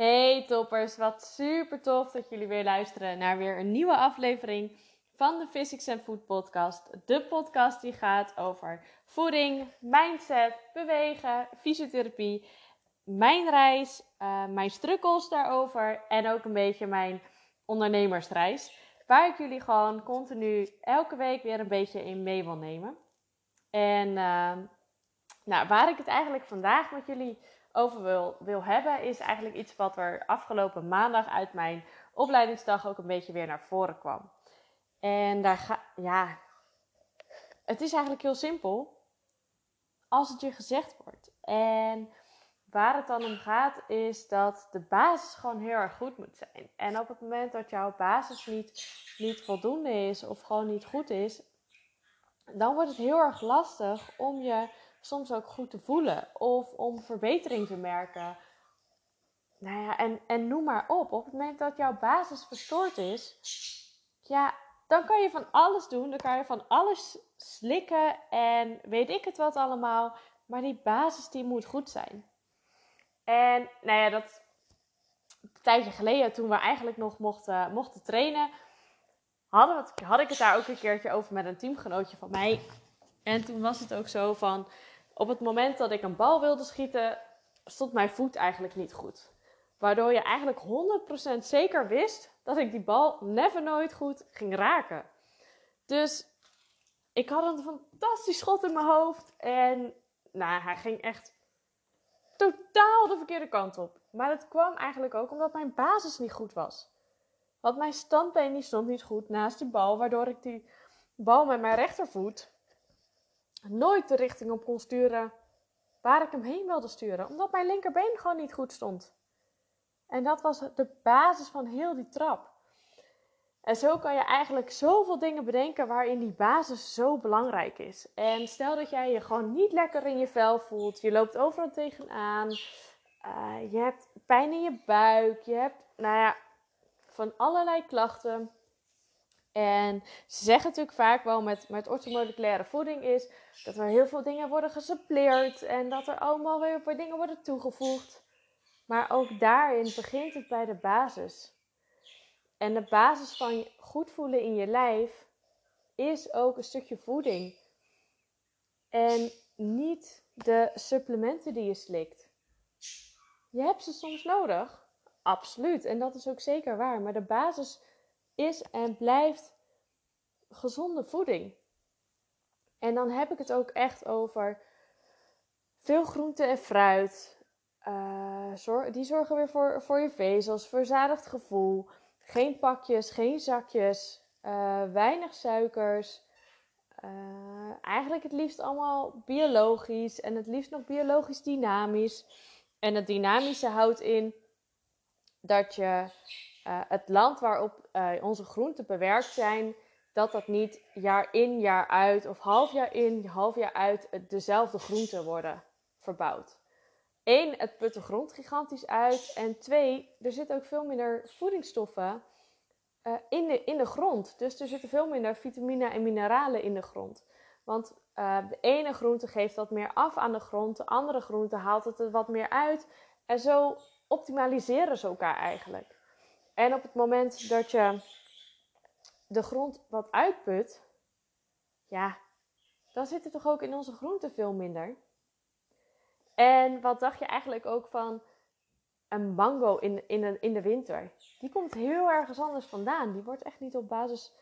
Hey toppers, wat super tof dat jullie weer luisteren naar weer een nieuwe aflevering van de Physics and Food podcast. De podcast die gaat over voeding, mindset, bewegen, fysiotherapie, mijn reis, uh, mijn strukkels daarover en ook een beetje mijn ondernemersreis. Waar ik jullie gewoon continu elke week weer een beetje in mee wil nemen. En uh, nou, waar ik het eigenlijk vandaag met jullie over wil, wil hebben, is eigenlijk iets wat er afgelopen maandag uit mijn opleidingsdag ook een beetje weer naar voren kwam. En daar ga, ja, het is eigenlijk heel simpel als het je gezegd wordt. En waar het dan om gaat, is dat de basis gewoon heel erg goed moet zijn. En op het moment dat jouw basis niet, niet voldoende is of gewoon niet goed is, dan wordt het heel erg lastig om je soms ook goed te voelen of om verbetering te merken. Nou ja, en, en noem maar op. Op het moment dat jouw basis verstoord is, ja, dan kan je van alles doen. Dan kan je van alles slikken en weet ik het wat allemaal. Maar die basis die moet goed zijn. En nou ja, dat een tijdje geleden, toen we eigenlijk nog mochten, mochten trainen, hadden had ik het daar ook een keertje over met een teamgenootje van mij. En toen was het ook zo van, op het moment dat ik een bal wilde schieten, stond mijn voet eigenlijk niet goed. Waardoor je eigenlijk 100% zeker wist dat ik die bal never nooit goed ging raken. Dus ik had een fantastisch schot in mijn hoofd. En nou, hij ging echt totaal de verkeerde kant op. Maar het kwam eigenlijk ook omdat mijn basis niet goed was. Want mijn standbeen stond niet goed naast die bal, waardoor ik die bal met mijn rechtervoet nooit de richting op kon sturen waar ik hem heen wilde sturen, omdat mijn linkerbeen gewoon niet goed stond. En dat was de basis van heel die trap. En zo kan je eigenlijk zoveel dingen bedenken waarin die basis zo belangrijk is. En stel dat jij je gewoon niet lekker in je vel voelt, je loopt overal tegenaan, uh, je hebt pijn in je buik, je hebt, nou ja, van allerlei klachten. En ze zeggen natuurlijk vaak wel met, met orthomoleculaire voeding is dat er heel veel dingen worden gesuppleerd en dat er allemaal weer weer dingen worden toegevoegd. Maar ook daarin begint het bij de basis. En de basis van goed voelen in je lijf is ook een stukje voeding. En niet de supplementen die je slikt. Je hebt ze soms nodig, absoluut. En dat is ook zeker waar. Maar de basis is en blijft gezonde voeding. En dan heb ik het ook echt over veel groente en fruit. Uh, die zorgen weer voor, voor je vezels, verzadigd gevoel. Geen pakjes, geen zakjes, uh, weinig suikers. Uh, eigenlijk het liefst allemaal biologisch en het liefst nog biologisch dynamisch. En het dynamische houdt in dat je uh, het land waarop uh, onze groenten bewerkt zijn, dat dat niet jaar in, jaar uit of half jaar in, half jaar uit dezelfde groenten worden verbouwd. Eén, het put de grond gigantisch uit. En twee, er zitten ook veel minder voedingsstoffen in, de, in de grond. Dus er zitten veel minder vitamine en mineralen in de grond. Want de ene groente geeft wat meer af aan de grond, de andere groente haalt het er wat meer uit. En zo optimaliseren ze elkaar eigenlijk. En op het moment dat je de grond wat uitput, ja, dan zit er toch ook in onze groenten veel minder. En wat dacht je eigenlijk ook van een mango in, in, de, in de winter? Die komt heel ergens anders vandaan. Die wordt echt niet op basis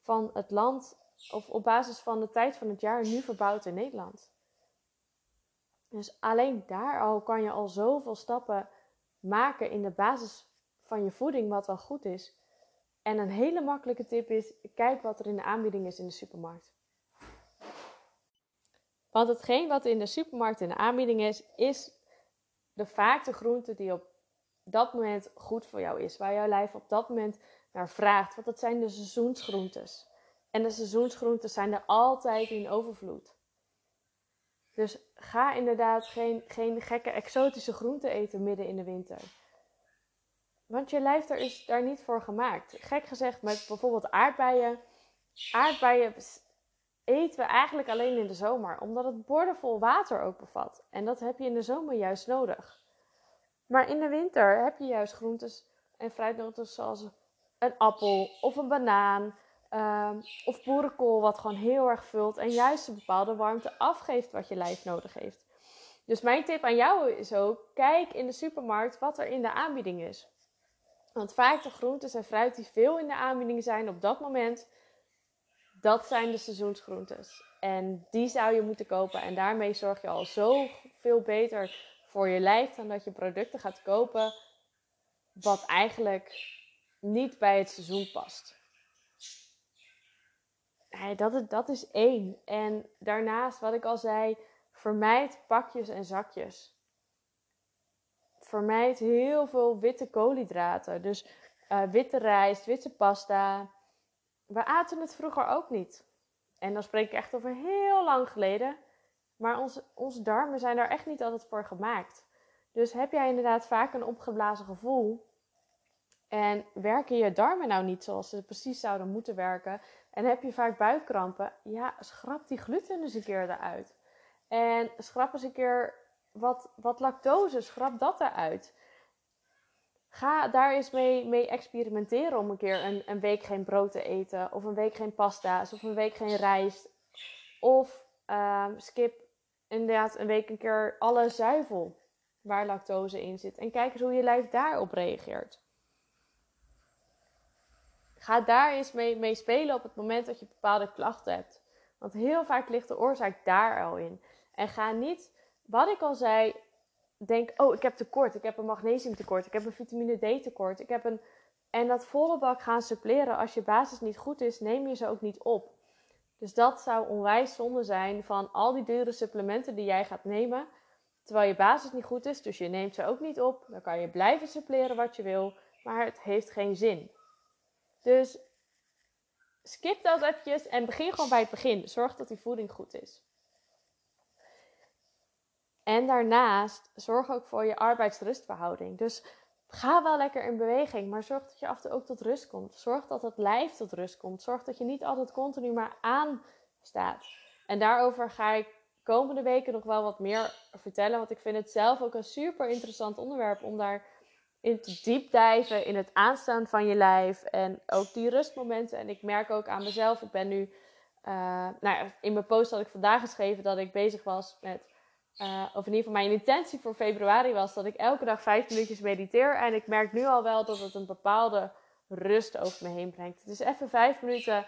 van het land of op basis van de tijd van het jaar nu verbouwd in Nederland. Dus alleen daar al kan je al zoveel stappen maken in de basis van je voeding wat wel goed is. En een hele makkelijke tip is: kijk wat er in de aanbieding is in de supermarkt. Want hetgeen wat in de supermarkt in de aanbieding is, is de vaak de groente die op dat moment goed voor jou is. Waar jouw lijf op dat moment naar vraagt. Want dat zijn de seizoensgroentes. En de seizoensgroenten zijn er altijd in overvloed. Dus ga inderdaad geen, geen gekke exotische groenten eten midden in de winter. Want je lijf er is daar niet voor gemaakt. Gek gezegd, met bijvoorbeeld aardbeien. Aardbeien eten we eigenlijk alleen in de zomer, omdat het bordenvol water ook bevat. En dat heb je in de zomer juist nodig. Maar in de winter heb je juist groentes en fruitnoten zoals een appel of een banaan. Um, of boerenkool, wat gewoon heel erg vult en juist een bepaalde warmte afgeeft wat je lijf nodig heeft. Dus mijn tip aan jou is ook: kijk in de supermarkt wat er in de aanbieding is. Want vaak de groentes en fruit die veel in de aanbieding zijn op dat moment, dat zijn de seizoensgroentes. En die zou je moeten kopen. En daarmee zorg je al zoveel beter voor je lijf dan dat je producten gaat kopen wat eigenlijk niet bij het seizoen past. Dat, dat is één. En daarnaast, wat ik al zei, vermijd pakjes en zakjes. Vermijd heel veel witte koolhydraten. Dus uh, witte rijst, witte pasta. We aten het vroeger ook niet. En dan spreek ik echt over heel lang geleden. Maar onze, onze darmen zijn daar echt niet altijd voor gemaakt. Dus heb jij inderdaad vaak een opgeblazen gevoel. En werken je darmen nou niet zoals ze precies zouden moeten werken. En heb je vaak buikkrampen. Ja, schrap die gluten eens een keer eruit. En schrap eens een keer wat, wat lactose. Schrap dat eruit. Ga daar eens mee, mee experimenteren om een keer een, een week geen brood te eten. Of een week geen pasta's. Of een week geen rijst. Of ehm, skip inderdaad een week een keer alle zuivel waar lactose in zit. En kijk eens hoe je lijf daarop reageert. Ga daar eens mee, mee spelen op het moment dat je bepaalde klachten hebt. Want heel vaak ligt de oorzaak daar al in. En ga niet, wat ik al zei, denk, oh, ik heb tekort. Ik heb een magnesiumtekort. Ik heb een vitamine D tekort. Ik heb een... En dat volle bak gaan suppleren als je basis niet goed is, neem je ze ook niet op. Dus dat zou onwijs zonde zijn van al die dure supplementen die jij gaat nemen. Terwijl je basis niet goed is, dus je neemt ze ook niet op. Dan kan je blijven suppleren wat je wil, maar het heeft geen zin. Dus skip dat eventjes en begin gewoon bij het begin. Zorg dat die voeding goed is. En daarnaast zorg ook voor je arbeidsrustverhouding. Dus ga wel lekker in beweging, maar zorg dat je af en toe ook tot rust komt. Zorg dat het lijf tot rust komt. Zorg dat je niet altijd continu maar aan staat. En daarover ga ik komende weken nog wel wat meer vertellen, want ik vind het zelf ook een super interessant onderwerp om daar in te diepdijven in het aanstaan van je lijf en ook die rustmomenten. En ik merk ook aan mezelf, ik ben nu, uh, nou ja, in mijn post had ik vandaag geschreven dat ik bezig was met, uh, of in ieder geval mijn intentie voor februari was dat ik elke dag vijf minuutjes mediteer. En ik merk nu al wel dat het een bepaalde rust over me heen brengt. Het is even vijf minuten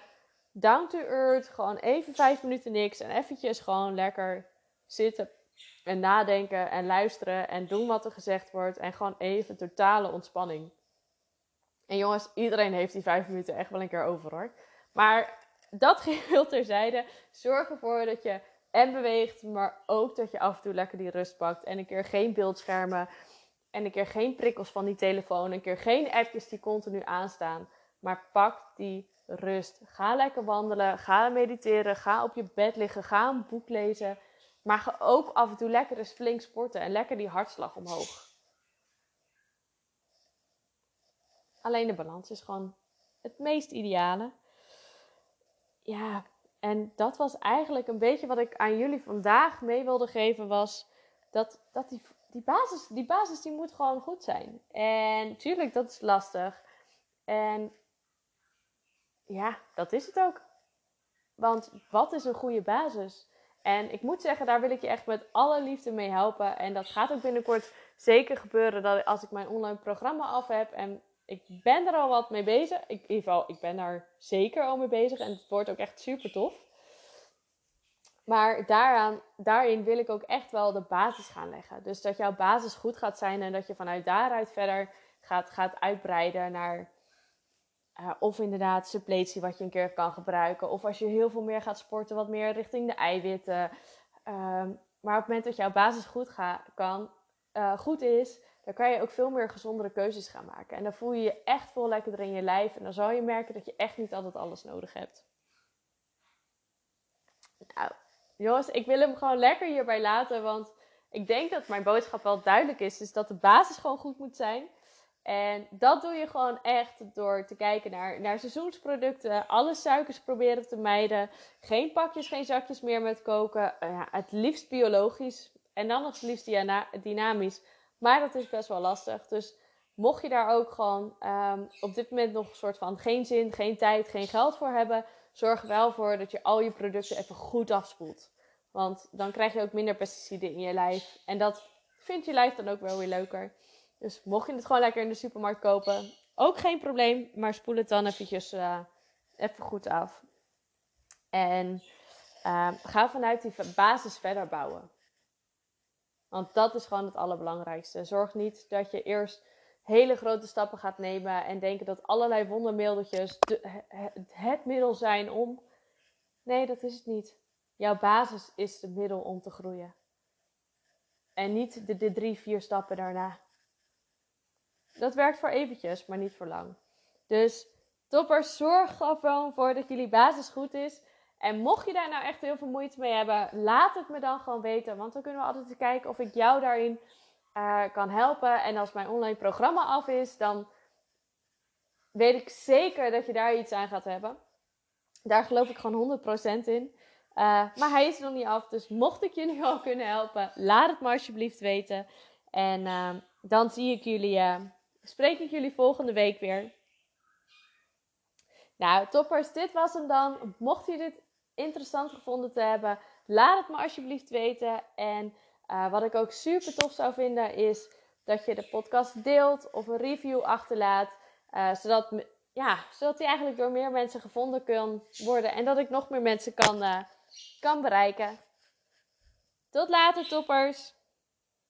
down to earth, gewoon even vijf minuten niks en eventjes gewoon lekker zitten en nadenken en luisteren en doen wat er gezegd wordt. En gewoon even totale ontspanning. En jongens, iedereen heeft die vijf minuten echt wel een keer over hoor. Maar dat geheel terzijde. Zorg ervoor dat je en beweegt, maar ook dat je af en toe lekker die rust pakt. En een keer geen beeldschermen. En een keer geen prikkels van die telefoon. Een keer geen appjes die continu aanstaan. Maar pak die rust. Ga lekker wandelen. Ga mediteren. Ga op je bed liggen. Ga een boek lezen. Maar ga ook af en toe lekker eens flink sporten en lekker die hartslag omhoog. Alleen de balans is gewoon het meest ideale. Ja, en dat was eigenlijk een beetje wat ik aan jullie vandaag mee wilde geven. Was dat, dat die, die, basis, die basis die moet gewoon goed zijn. En natuurlijk, dat is lastig. En ja, dat is het ook. Want wat is een goede basis? En ik moet zeggen, daar wil ik je echt met alle liefde mee helpen. En dat gaat ook binnenkort zeker gebeuren dat als ik mijn online programma af heb. En ik ben er al wat mee bezig. Ik, in ieder geval, ik ben daar zeker al mee bezig. En het wordt ook echt super tof. Maar daaraan, daarin wil ik ook echt wel de basis gaan leggen. Dus dat jouw basis goed gaat zijn en dat je vanuit daaruit verder gaat, gaat uitbreiden naar uh, of inderdaad suppletie wat je een keer kan gebruiken. Of als je heel veel meer gaat sporten, wat meer richting de eiwitten. Um, maar op het moment dat jouw basis goed, ga, kan, uh, goed is, dan kan je ook veel meer gezondere keuzes gaan maken. En dan voel je je echt veel lekkerder in je lijf. En dan zal je merken dat je echt niet altijd alles nodig hebt. Nou, jongens, ik wil hem gewoon lekker hierbij laten. Want ik denk dat mijn boodschap wel duidelijk is. Dus dat de basis gewoon goed moet zijn. En dat doe je gewoon echt door te kijken naar, naar seizoensproducten. Alle suikers proberen te mijden. Geen pakjes, geen zakjes meer met koken. Ja, het liefst biologisch. En dan nog het liefst dynamisch. Maar dat is best wel lastig. Dus mocht je daar ook gewoon ehm, op dit moment nog een soort van geen zin, geen tijd, geen geld voor hebben, zorg er wel voor dat je al je producten even goed afspoelt. Want dan krijg je ook minder pesticiden in je lijf. En dat vindt je lijf dan ook wel weer leuker. Dus mocht je het gewoon lekker in de supermarkt kopen, ook geen probleem. Maar spoel het dan eventjes uh, even goed af. En uh, ga vanuit die basis verder bouwen. Want dat is gewoon het allerbelangrijkste. Zorg niet dat je eerst hele grote stappen gaat nemen en denken dat allerlei wondermiddeltjes het middel zijn om. Nee, dat is het niet. Jouw basis is het middel om te groeien. En niet de, de drie, vier stappen daarna. Dat werkt voor eventjes, maar niet voor lang. Dus toppers, zorg gewoon voor dat jullie basis goed is. En mocht je daar nou echt heel veel moeite mee hebben, laat het me dan gewoon weten. Want dan kunnen we altijd kijken of ik jou daarin uh, kan helpen. En als mijn online programma af is, dan weet ik zeker dat je daar iets aan gaat hebben. Daar geloof ik gewoon 100% in. Uh, maar hij is nog niet af. Dus mocht ik je nu al kunnen helpen, laat het me alsjeblieft weten. En uh, dan zie ik jullie, spreek ik jullie volgende week weer. Nou, toppers, dit was hem dan. Mocht je dit interessant gevonden te hebben, laat het me alsjeblieft weten. En uh, wat ik ook super tof zou vinden is dat je de podcast deelt of een review achterlaat. Uh, zodat, ja, zodat die eigenlijk door meer mensen gevonden kan worden. En dat ik nog meer mensen kan, uh, kan bereiken. Tot later, toppers!